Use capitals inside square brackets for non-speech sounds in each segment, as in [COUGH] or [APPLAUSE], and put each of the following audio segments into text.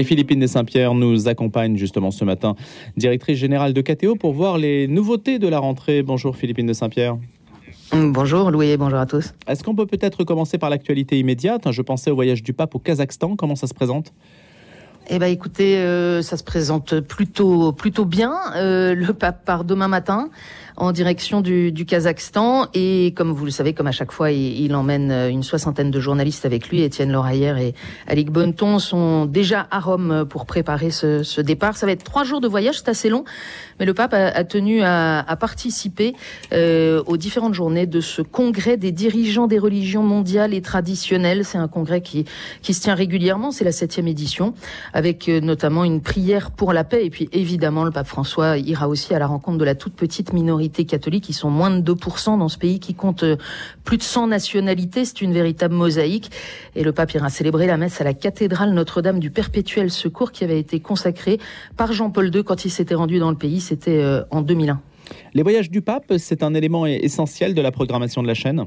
Et Philippine de Saint-Pierre nous accompagne justement ce matin, directrice générale de KTO, pour voir les nouveautés de la rentrée. Bonjour Philippine de Saint-Pierre. Bonjour Louis, bonjour à tous. Est-ce qu'on peut peut-être commencer par l'actualité immédiate? Je pensais au voyage du pape au Kazakhstan. Comment ça se présente? Eh ben, écoutez, euh, ça se présente plutôt plutôt bien. Euh, le pape part demain matin en direction du, du, Kazakhstan et comme vous le savez, comme à chaque fois, il, il emmène une soixantaine de journalistes avec lui. Étienne Loraillère et Alec Bonneton sont déjà à Rome pour préparer ce, ce, départ. Ça va être trois jours de voyage, c'est assez long, mais le pape a, a tenu à, à participer euh, aux différentes journées de ce congrès des dirigeants des religions mondiales et traditionnelles. C'est un congrès qui qui se tient régulièrement. C'est la septième édition avec euh, notamment une prière pour la paix. Et puis évidemment, le pape François ira aussi à la rencontre de la toute petite minorité catholique. Ils sont moins de 2% dans ce pays qui compte euh, plus de 100 nationalités. C'est une véritable mosaïque. Et le pape ira célébrer la messe à la cathédrale Notre-Dame du Perpétuel Secours qui avait été consacrée par Jean-Paul II quand il s'était rendu dans le pays. C'était euh, en 2001. Les voyages du pape, c'est un élément essentiel de la programmation de la chaîne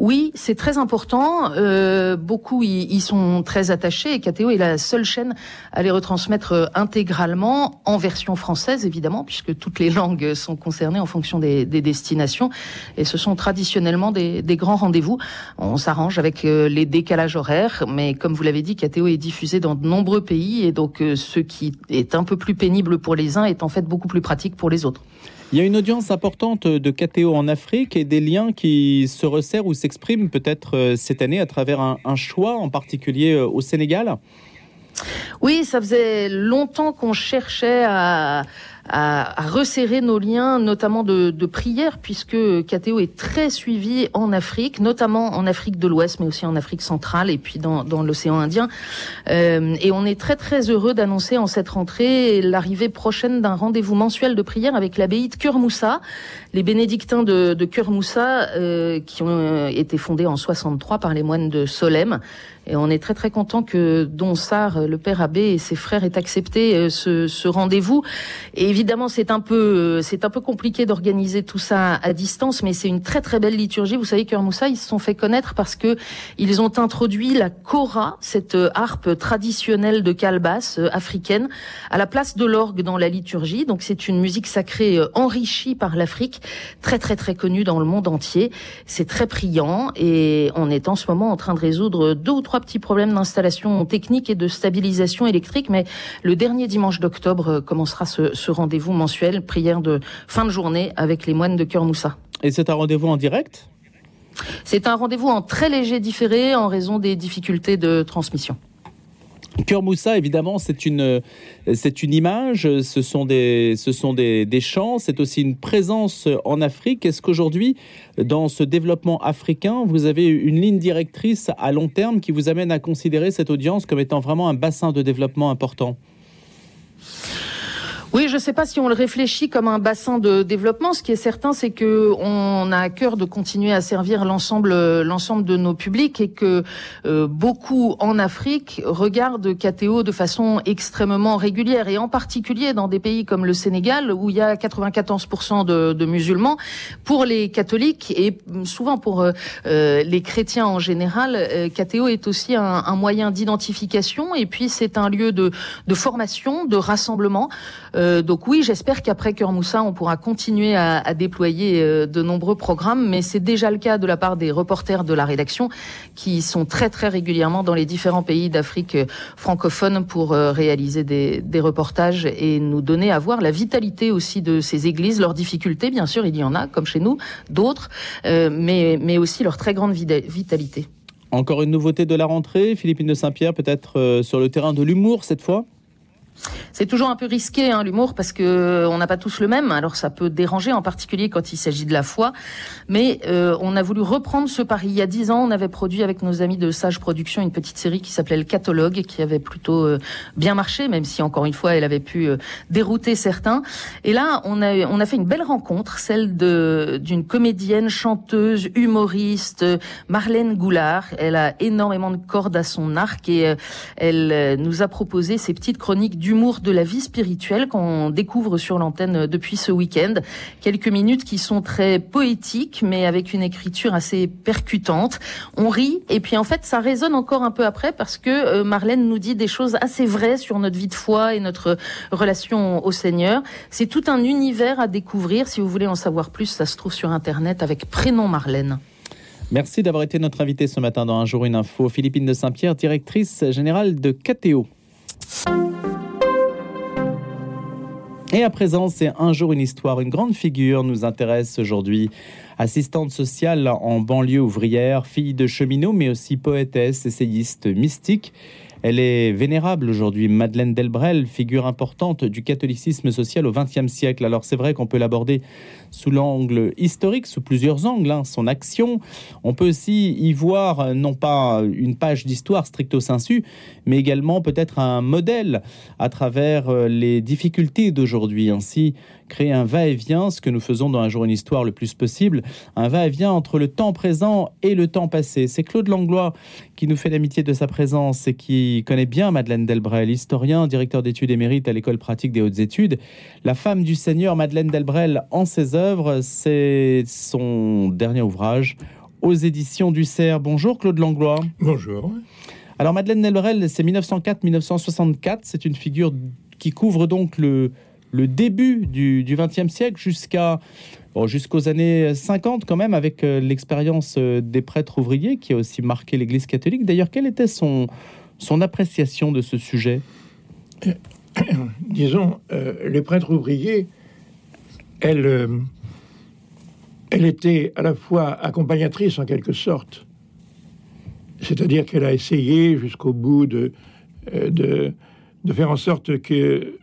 oui, c'est très important. Euh, beaucoup y, y, sont très attachés et KTO est la seule chaîne à les retransmettre euh, intégralement en version française, évidemment, puisque toutes les langues sont concernées en fonction des, des destinations. Et ce sont traditionnellement des, des grands rendez-vous. On s'arrange avec euh, les décalages horaires, mais comme vous l'avez dit, KTO est diffusé dans de nombreux pays et donc euh, ce qui est un peu plus pénible pour les uns est en fait beaucoup plus pratique pour les autres. Il y a une audience importante de KTO en Afrique et des liens qui se resserrent ou s'expriment peut-être euh, cette année à travers un, un choix en particulier euh, au Sénégal. Oui, ça faisait longtemps qu'on cherchait à, à, à, resserrer nos liens, notamment de, de prière, puisque KTO est très suivi en Afrique, notamment en Afrique de l'Ouest, mais aussi en Afrique centrale et puis dans, dans l'océan Indien. Euh, et on est très très heureux d'annoncer en cette rentrée l'arrivée prochaine d'un rendez-vous mensuel de prière avec l'abbaye de Kermoussa, les bénédictins de, de Kermoussa, euh, qui ont été fondés en 63 par les moines de Solem. Et on est très très content que Don Sar, le père abbé et ses frères aient accepté euh, ce, rendez-vous. Et évidemment, c'est un peu c'est un peu compliqué d'organiser tout ça à distance, mais c'est une très très belle liturgie. Vous savez, Cœur Moussa, ils se sont fait connaître parce que ils ont introduit la kora, cette harpe traditionnelle de calebasse africaine, à la place de l'orgue dans la liturgie. Donc c'est une musique sacrée enrichie par l'Afrique, très très très connue dans le monde entier. C'est très priant et on est en ce moment en train de résoudre deux ou trois petits problèmes d'installation technique et de stabilisation électrique, mais le dernier dimanche d'octobre commencera ce, ce rendez-vous mensuel, prière de fin de journée avec les moines de Cœur Moussa. Et c'est un rendez-vous en direct? C'est un rendez-vous en très léger différé en raison des difficultés de transmission. Cœur Moussa, évidemment, c'est une, c'est une image, ce sont des, ce sont des, des chants, c'est aussi une présence en Afrique. Est-ce qu'aujourd'hui, dans ce développement africain, vous avez une ligne directrice à long terme qui vous amène à considérer cette audience comme étant vraiment un bassin de développement important? Oui, je ne sais pas si on le réfléchit comme un bassin de développement. Ce qui est certain, c'est que on a à cœur de continuer à servir l'ensemble, l'ensemble de nos publics et que euh, beaucoup en Afrique regardent KTO de façon extrêmement régulière et en particulier dans des pays comme le Sénégal où il y a 94% de, de musulmans. Pour les catholiques et souvent pour euh, les chrétiens en général, euh, KTO est aussi un, un moyen d'identification et puis c'est un lieu de, de formation, de rassemblement. Euh, donc oui, j'espère qu'après Cœur Moussa, on pourra continuer à, déployer euh, de nombreux programmes, mais c'est déjà le cas de la part des reporters de la rédaction qui sont très très régulièrement dans les différents pays d'Afrique euh, francophone pour euh, réaliser des, reportages et nous donner à voir la vitalité aussi de ces églises, leurs difficultés, bien sûr, il y en a, comme chez nous, d'autres, euh, mais, mais aussi leur très grande vitalité. Encore une nouveauté de la rentrée, Philippine de Saint-Pierre, peut-être sur le terrain de l'humour cette fois? C'est toujours un peu risqué hein, l'humour parce que on n'a pas tous le même. Alors ça peut déranger, en particulier quand il s'agit de la foi. Mais euh, on a voulu reprendre ce pari. Il y a dix ans, on avait produit avec nos amis de Sage Production une petite série qui s'appelait Le Catalogue, qui avait plutôt euh, bien marché, même si encore une fois, elle avait pu euh, dérouter certains. Et là, on a on a fait une belle rencontre, celle de d'une comédienne, chanteuse, humoriste, Marlène Goulard. Elle a énormément de cordes à son arc et elle nous a proposé ces petites chroniques d'humour de la vie spirituelle qu'on découvre sur l'antenne depuis ce week-end. Quelques minutes qui sont très poétiques, mais avec une écriture assez percutante. On rit, et puis en fait, ça résonne encore un peu après parce que euh, Marlène nous dit des choses assez vraies sur notre vie de foi et notre relation au Seigneur. C'est tout un univers à découvrir. Si vous voulez en savoir plus, ça se trouve sur Internet avec prénom Marlène. Merci d'avoir été notre invité ce matin dans Un jour une info. Philippine de Saint-Pierre, directrice générale de KTO. Et à présent, c'est un jour une histoire. Une grande figure nous intéresse aujourd'hui. Assistante sociale en banlieue ouvrière, fille de cheminot, mais aussi poétesse, essayiste, mystique. Elle est vénérable aujourd'hui, Madeleine Delbrel, figure importante du catholicisme social au XXe siècle. Alors c'est vrai qu'on peut l'aborder sous l'angle historique, sous plusieurs angles, hein. son action. On peut aussi y voir euh, non pas une page d'histoire stricto sensu, mais également peut-être un modèle à travers euh, les difficultés d'aujourd'hui. Ainsi, créer un va-et-vient, ce que nous faisons dans un jour une histoire le plus possible, un va-et-vient entre le temps présent et le temps passé. C'est Claude Langlois qui nous fait l'amitié de sa présence et qui connaît bien Madeleine Delbrel, historien, directeur d'études émérite à l'école pratique des hautes études. La femme du Seigneur, Madeleine Delbrel, en ses œuvres, c'est son dernier ouvrage aux éditions du CERF. Bonjour Claude Langlois. Bonjour. Alors Madeleine Delbrel, c'est 1904-1964, c'est une figure qui couvre donc le, le début du XXe siècle jusqu'à jusqu'aux années 50 quand même, avec euh, l'expérience euh, des prêtres ouvriers qui a aussi marqué l'Église catholique. D'ailleurs, quelle était son, son appréciation de ce sujet? [COUGHS] Disons, euh, les prêtres ouvriers, elle, elle était à la fois accompagnatrice en quelque sorte, c'est-à-dire qu'elle a essayé jusqu'au bout de, de faire en sorte que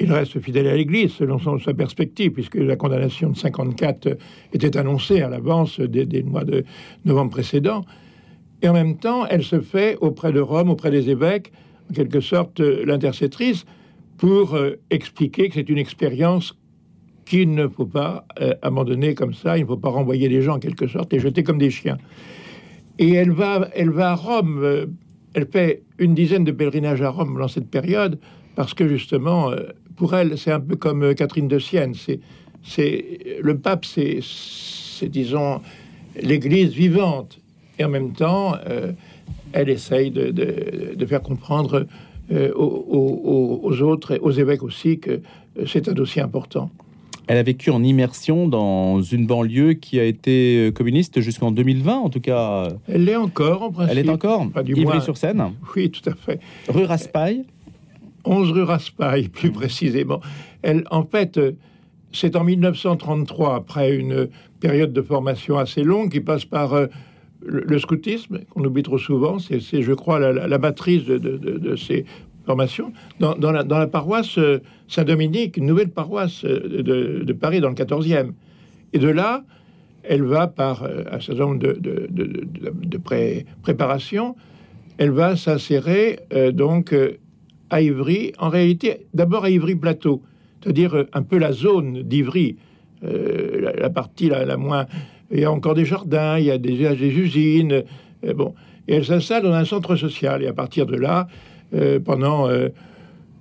il reste fidèle à l'Église selon son, sa perspective, puisque la condamnation de 54 était annoncée à l'avance des, mois de novembre précédents. Et en même temps, elle se fait auprès de Rome, auprès des évêques, en quelque sorte l'intercettrice, pour euh, expliquer que c'est une expérience qu'il ne faut pas euh, abandonner comme ça, il ne faut pas renvoyer les gens en quelque sorte et jeter comme des chiens. Et elle va, elle va à Rome, euh, elle fait une dizaine de pèlerinages à Rome dans cette période, parce que justement, pour elle, c'est un peu comme euh, Catherine de Sienne. C'est, c'est le pape, c'est, c'est disons l'Église vivante, et en même temps, euh, elle essaye de, de, faire comprendre euh, aux, aux, autres et aux évêques aussi que c'est un dossier important. Elle a vécu en immersion dans une banlieue qui a été communiste jusqu'en 2020, en tout cas. Elle l'est encore, en principe. Elle est encore Ivry-sur-Seine Oui, tout à fait. Rue Raspail 11 rue Raspail, plus précisément. Elle, en fait, c'est en 1933, après une période de formation assez longue qui passe par euh, le, scoutisme, qu'on oublie trop souvent. C'est, je crois, la, matrice de, ces formations. Dans, la, paroisse euh, Saint-Dominique, une nouvelle paroisse euh, de, Paris, dans le 14e. Et de là, elle va par un certain nombre de, préparation, elle va s'insérer donc à Ivry, en réalité, d'abord à Ivry-Plateau, c'est-à-dire euh, un peu la zone d'Ivry, euh, la, partie la, moins. Il y a encore des jardins, il y a des, usines. Euh, bon. Et elle s'installe dans un centre social. Et à partir de là, pendant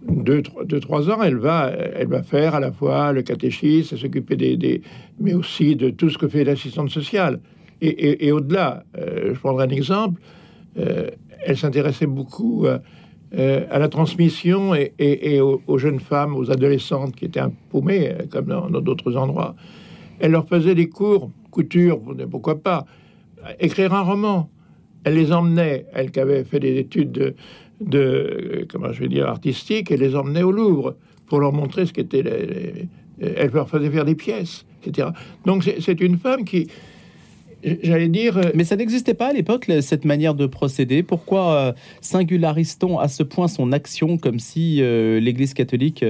deux, trois, ans, elle va, elle va faire à la fois le catéchisme, s'occuper des, mais aussi de tout ce que fait l'assistante sociale. Et, au-delà, je prendrai un exemple, elle s'intéressait beaucoup euh, à la transmission et, aux, jeunes femmes, aux adolescentes qui étaient paumées, euh, comme dans d'autres endroits. Elle leur faisait des cours, couture, pourquoi pas, écrire un roman. Elle les emmenait, elle qui avait fait des études de, comment je vais dire, artistiques, elle les emmenait au Louvre pour leur montrer ce qu'était. Elle leur faisait faire des pièces, etc. Donc c'est une femme qui, j'allais dire. Euh, Mais ça n'existait pas à l'époque, cette manière de procéder. Pourquoi euh, singularise-t-on à ce point son action comme si euh, l'Église catholique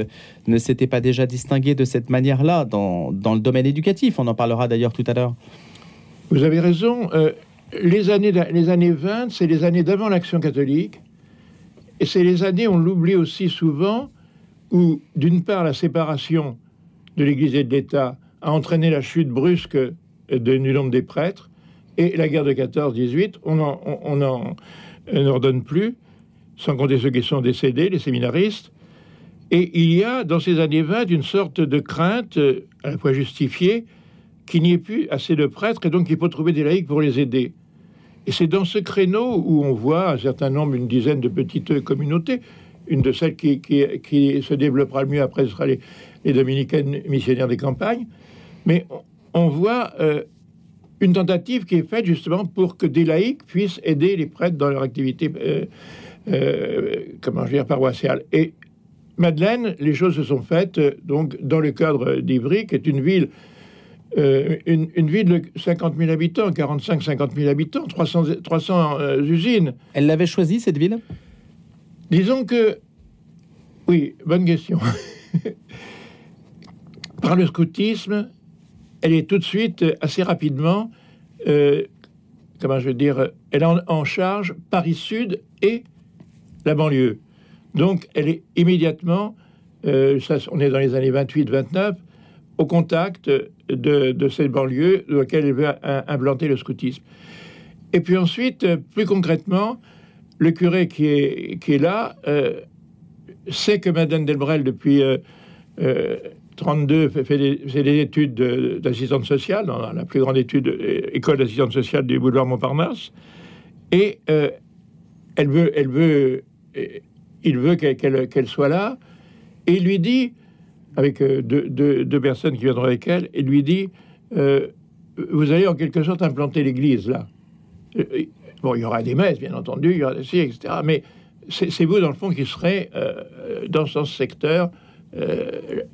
ne s'était pas déjà distinguée de cette manière-là dans, dans, le domaine éducatif? On en parlera d'ailleurs tout à l'heure. Vous avez raison. les, années, les années 20, c'est les années d'avant l'action catholique. Et c'est les années, on l'oublie aussi souvent, où d'une part la séparation de l'Église et de l'État a entraîné la chute brusque de du nombre des prêtres. Et la guerre de 14-18, on n'en on, on ordonne plus, sans compter ceux qui sont décédés, les séminaristes. Et il y a dans ces années 20 une sorte de crainte, à la fois justifiée, qu'il n'y ait plus assez de prêtres et donc il faut trouver des laïcs pour les aider. Et c'est dans ce créneau où on voit un certain nombre, une dizaine de petites communautés, une de celles qui, qui, se développera le mieux après, ce sera les, les dominicaines missionnaires des campagnes. Mais on, voit euh, une tentative qui est faite justement pour que des laïcs puissent aider les prêtres dans leur activité, euh, euh, comment dire, paroissiale. Et Madeleine, les choses se sont faites donc dans le cadre d'Ivry, qui est une ville euh, une, ville de 50 000 habitants, 45-50 000 habitants, 300, 300 euh, usines. Elle l'avait choisie, cette ville? Disons que... Oui, bonne question. [LAUGHS] Par le scoutisme, elle est tout de suite, assez rapidement, euh, comment je veux dire, elle en, charge Paris-Sud et la banlieue. Donc, elle est immédiatement, ça, on est dans les années 28-29, au contact de, cette banlieue dans laquelle elle veut implanter le scoutisme. Et puis ensuite, plus concrètement, le curé qui est, là euh, sait que Madame Delbrel, depuis 1932, euh, 32, euh, fait, des, études d'assistante sociale, dans la plus grande étude, école d'assistante sociale du boulevard Montparnasse. Et elle veut, elle veut, il veut qu'elle soit là. Et il lui dit avec euh, deux, personnes qui viendront avec elle, et lui dit euh, Vous allez en quelque sorte implanter l'église là. Euh, bon, il y aura des messes, bien entendu, il y aura des si, etc. Mais c'est vous, dans le fond, qui serez dans ce secteur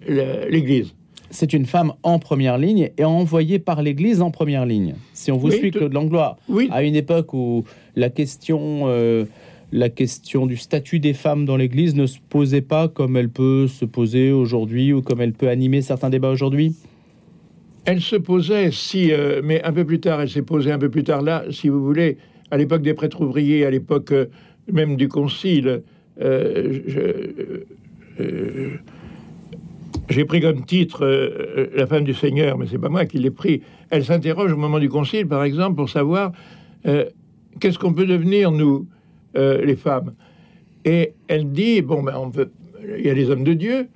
l'église. C'est une femme en première ligne et envoyée par l'Église en première ligne. Si on vous suit, Claude Langlois, oui. à une époque où la question la question du statut des femmes dans l'Église ne se posait pas comme elle peut se poser aujourd'hui ou comme elle peut animer certains débats aujourd'hui? Elle se posait, si, euh, mais un peu plus tard, elle s'est posée un peu plus tard là, si vous voulez, à l'époque des prêtres ouvriers, à l'époque euh, même du Concile. Euh, j'ai pris comme titre la femme du Seigneur, mais c'est pas moi qui l'ai pris. Elle s'interroge au moment du Concile, par exemple, pour savoir qu'est-ce qu'on peut devenir nous euh, les femmes? Et elle dit bon, ben, il y a les hommes de Dieu.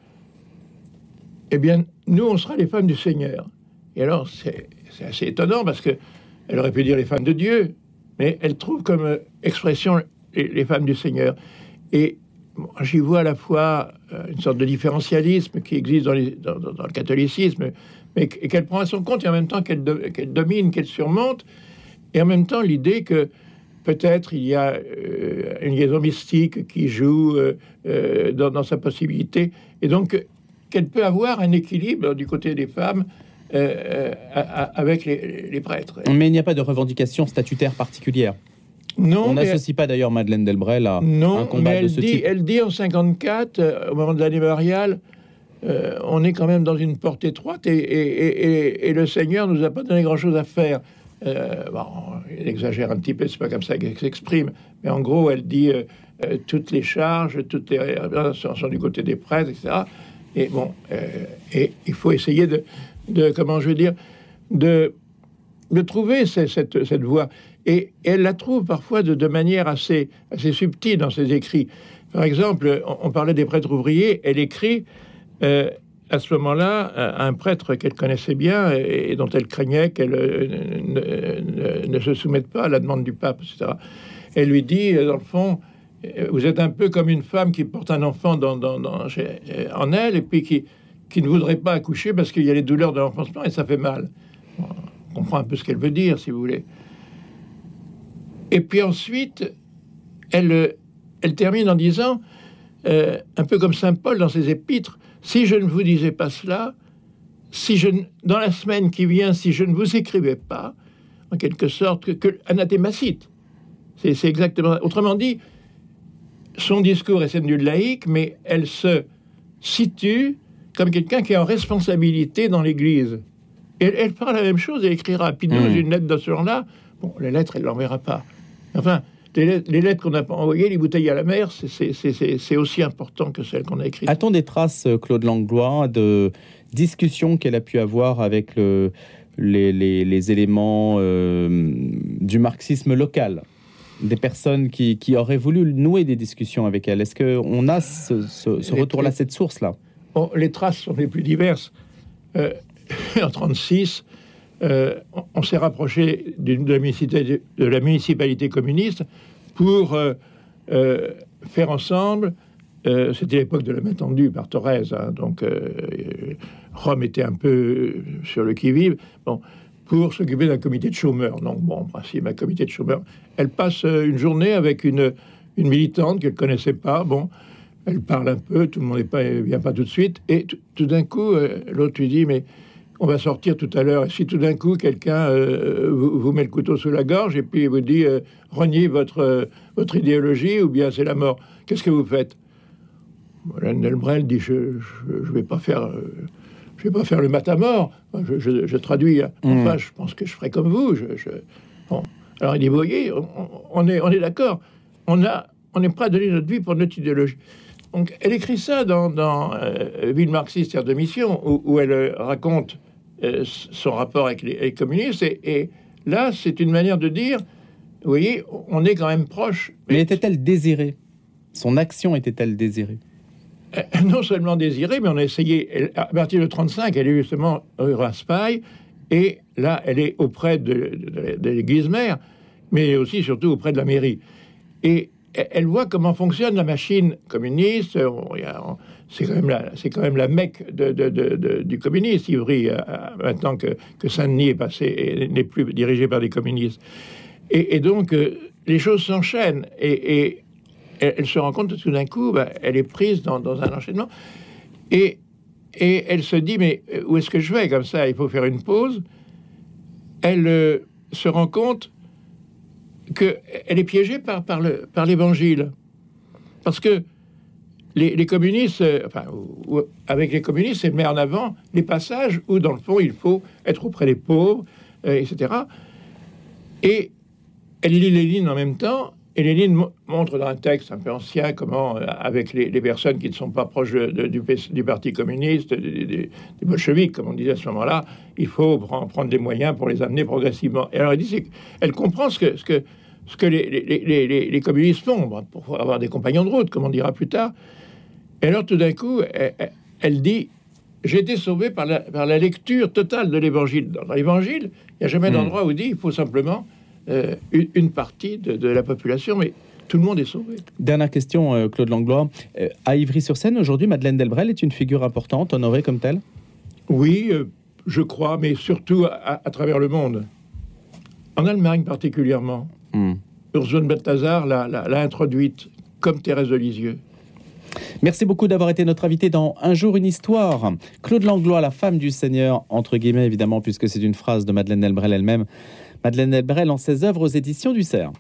Eh bien, nous, on sera les femmes du Seigneur. Et alors, c'est assez étonnant parce que elle aurait pu dire les femmes de Dieu, mais elle trouve comme euh, expression les, femmes du Seigneur. Et j'y vois à la fois euh, une sorte de différentialisme qui existe dans, le catholicisme, mais qu'elle prend à son compte et en même temps qu'elle domine, qu'elle surmonte, et en même temps l'idée que peut-être il y a euh, une liaison mystique qui joue euh, dans, sa possibilité, et donc qu'elle peut avoir un équilibre du côté des femmes avec les, prêtres. Mais il n'y a pas de revendication statutaire particulière. Non, on n'associe pas d'ailleurs Madeleine Delbrel à un combat elle de ce dit, type. Elle dit en 54, au moment de l'année mariale, on est quand même dans une porte étroite et, et, et le Seigneur nous a pas donné grand-chose à faire. Euh, bon, il exagère un petit peu, c'est pas comme ça qu'elle s'exprime, mais en gros, elle dit euh, euh, toutes les charges, toutes les sont, sont, du côté des prêtres, etc. Et bon, et il faut essayer de, de, comment je veux dire, de, de trouver cette, cette, voie. Et, elle la trouve parfois de, manière assez, assez subtile dans ses écrits. Par exemple, on, parlait des prêtres ouvriers, elle écrit à ce moment-là, un prêtre qu'elle connaissait bien et dont elle craignait qu'elle euh, ne, se soumette pas à la demande du pape. Elle lui dit, euh, dans le fond, euh, vous êtes un peu comme une femme qui porte un enfant dans, en elle et puis qui, qui ne voudrait pas accoucher parce qu'il y a les douleurs de l'enfant et ça fait mal. On comprend un peu ce qu'elle veut dire, si vous voulez. Et puis ensuite, elle, elle termine en disant, un peu comme Saint Paul dans ses épîtres, si je ne vous disais pas cela, si je, dans la semaine qui vient, si je ne vous écrivais pas, en quelque sorte, que, que anathémacite. C'est exactement. Autrement dit, son discours est celui du laïque, mais elle se situe comme quelqu'un qui est en responsabilité dans l'Église. Et elle, fera la même chose, elle écrira rapidement mmh. une lettre de ce genre-là. Bon, les lettres, elle ne l'enverra pas. Enfin, les, lettres qu'on a envoyées, les bouteilles à la mer, c'est aussi important que celles qu'on a écrites. A-t-on des traces, euh, Claude Langlois, de discussions qu'elle a pu avoir avec les, éléments euh, du marxisme local? Des personnes qui, qui, auraient voulu nouer des discussions avec elle Est-ce qu'on a ce, ce, retour-là, cette source-là? Les traces sont les plus diverses. Euh, [LAUGHS] en 1936, euh, on, s'est rapproché de, la municipalité communiste pour euh, faire ensemble c'était l'époque de la main tendue par Thorez, hein, donc Rome était un peu sur le qui-vive. Bon, pour s'occuper d'un comité de chômeurs. Donc, bon, principe, comité de chômeurs. Elle passe euh, une journée avec une, militante qu'elle connaissait pas. Bon, elle parle un peu, tout le monde ne vient pas tout de suite. Et tout d'un coup, euh, l'autre lui dit, mais on va sortir tout à l'heure. Si tout d'un coup, quelqu'un euh, vous, met le couteau sous la gorge et puis vous dit, reniez votre, votre idéologie ou bien c'est la mort, qu'est-ce que vous faites? Nelbrel dit, je ne vais pas faire je vais pas faire le matamor. Je, je, traduis. Hein. Mm. Enfin, je pense que je ferai comme vous. Je, bon. Alors il dit, vous voyez, on, est, on est d'accord. On, a, on est prêt à donner notre vie pour notre idéologie. Donc, elle écrit ça dans, dans euh, Ville marxiste, terre de mission, où, elle euh, raconte euh, son rapport avec les, communistes. Et, là, c'est une manière de dire, vous voyez, on est quand même proche. Mais était-elle désirée? Son action était-elle désirée? Euh, [LAUGHS] non seulement désirée, mais on a essayé, à partir de 35, elle est justement rue Raspail, et là, elle est auprès de, l'église mère, mais aussi surtout auprès de la mairie. Et elle voit comment fonctionne la machine communiste. C'est quand même la, quand même la mecque du communisme, Ivry, euh, maintenant que, Saint-Denis est passé et n'est plus dirigé par des communistes. Et, donc, euh, les choses s'enchaînent. et elle, se rend compte que tout d'un coup, bah, elle est prise dans, un enchaînement. Et, elle se dit, mais euh, où est-ce que je vais? Comme ça Il faut faire une pause. Elle euh, se rend compte qu'elle est piégée par, par, le, par l'évangile. Parce que les, communistes, euh, enfin, avec les communistes, elle met en avant les passages où, dans le fond, il faut être auprès des pauvres, etc. Et elle lit les lignes en même temps et Lénine montre dans un texte un peu ancien comment, euh, avec les, personnes qui ne sont pas proches du, du, Parti communiste, des, bolcheviks, comme on disait à ce moment-là, il faut prendre des moyens pour les amener progressivement. Et alors, elle dit, elle comprend ce que, ce que, ce que les, communistes font pour avoir des compagnons de route, comme on dira plus tard. Et alors, tout d'un coup, elle, dit j'ai été sauvé par la, par la, lecture totale de l'évangile. Dans l'évangile, il n'y a jamais hmm. d'endroit où dit il faut simplement euh, une partie de, la population, mais tout le monde est sauvé. Dernière question, euh, Claude Langlois. Euh, à Ivry-sur-Seine, aujourd'hui, Madeleine Delbrel est une figure importante, honorée comme telle? Oui, je crois, mais surtout à, travers le monde. En Allemagne particulièrement. Hmm. Ursula Balthazar l'a introduite comme Thérèse de Lisieux. Merci beaucoup d'avoir été notre invité dans Un jour une histoire. Claude Langlois, la femme du Seigneur, entre guillemets évidemment, puisque c'est une phrase de Madeleine Delbrel elle-même. Madeleine Delbrel en ses œuvres aux éditions du CERF.